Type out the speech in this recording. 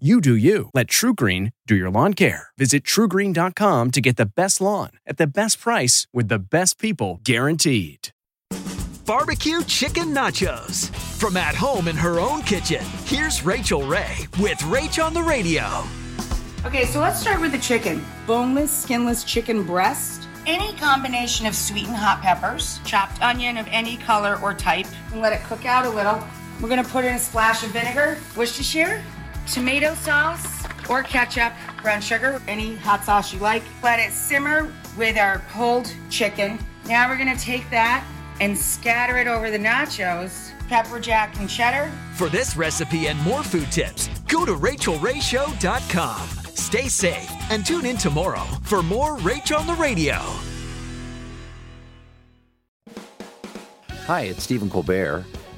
You do you. Let TruGreen do your lawn care. Visit trugreen.com to get the best lawn at the best price with the best people guaranteed. Barbecue chicken nachos. From at home in her own kitchen, here's Rachael Ray with Rach on the radio. Okay, so let's start with the chicken. Boneless, skinless chicken breast. Any combination of sweet and hot peppers, chopped onion of any color or type, And let it cook out a little. We're gonna put in a splash of vinegar, Worcestershire, tomato sauce or ketchup, brown sugar, any hot sauce you like. Let it simmer with our pulled chicken. Now we're gonna take that and scatter it over the nachos, pepper jack and cheddar. For this recipe and more food tips, go to rachaelrayshow.com. Stay safe and tune in tomorrow for more Rach on the radio. Hi, it's Stephen Colbert,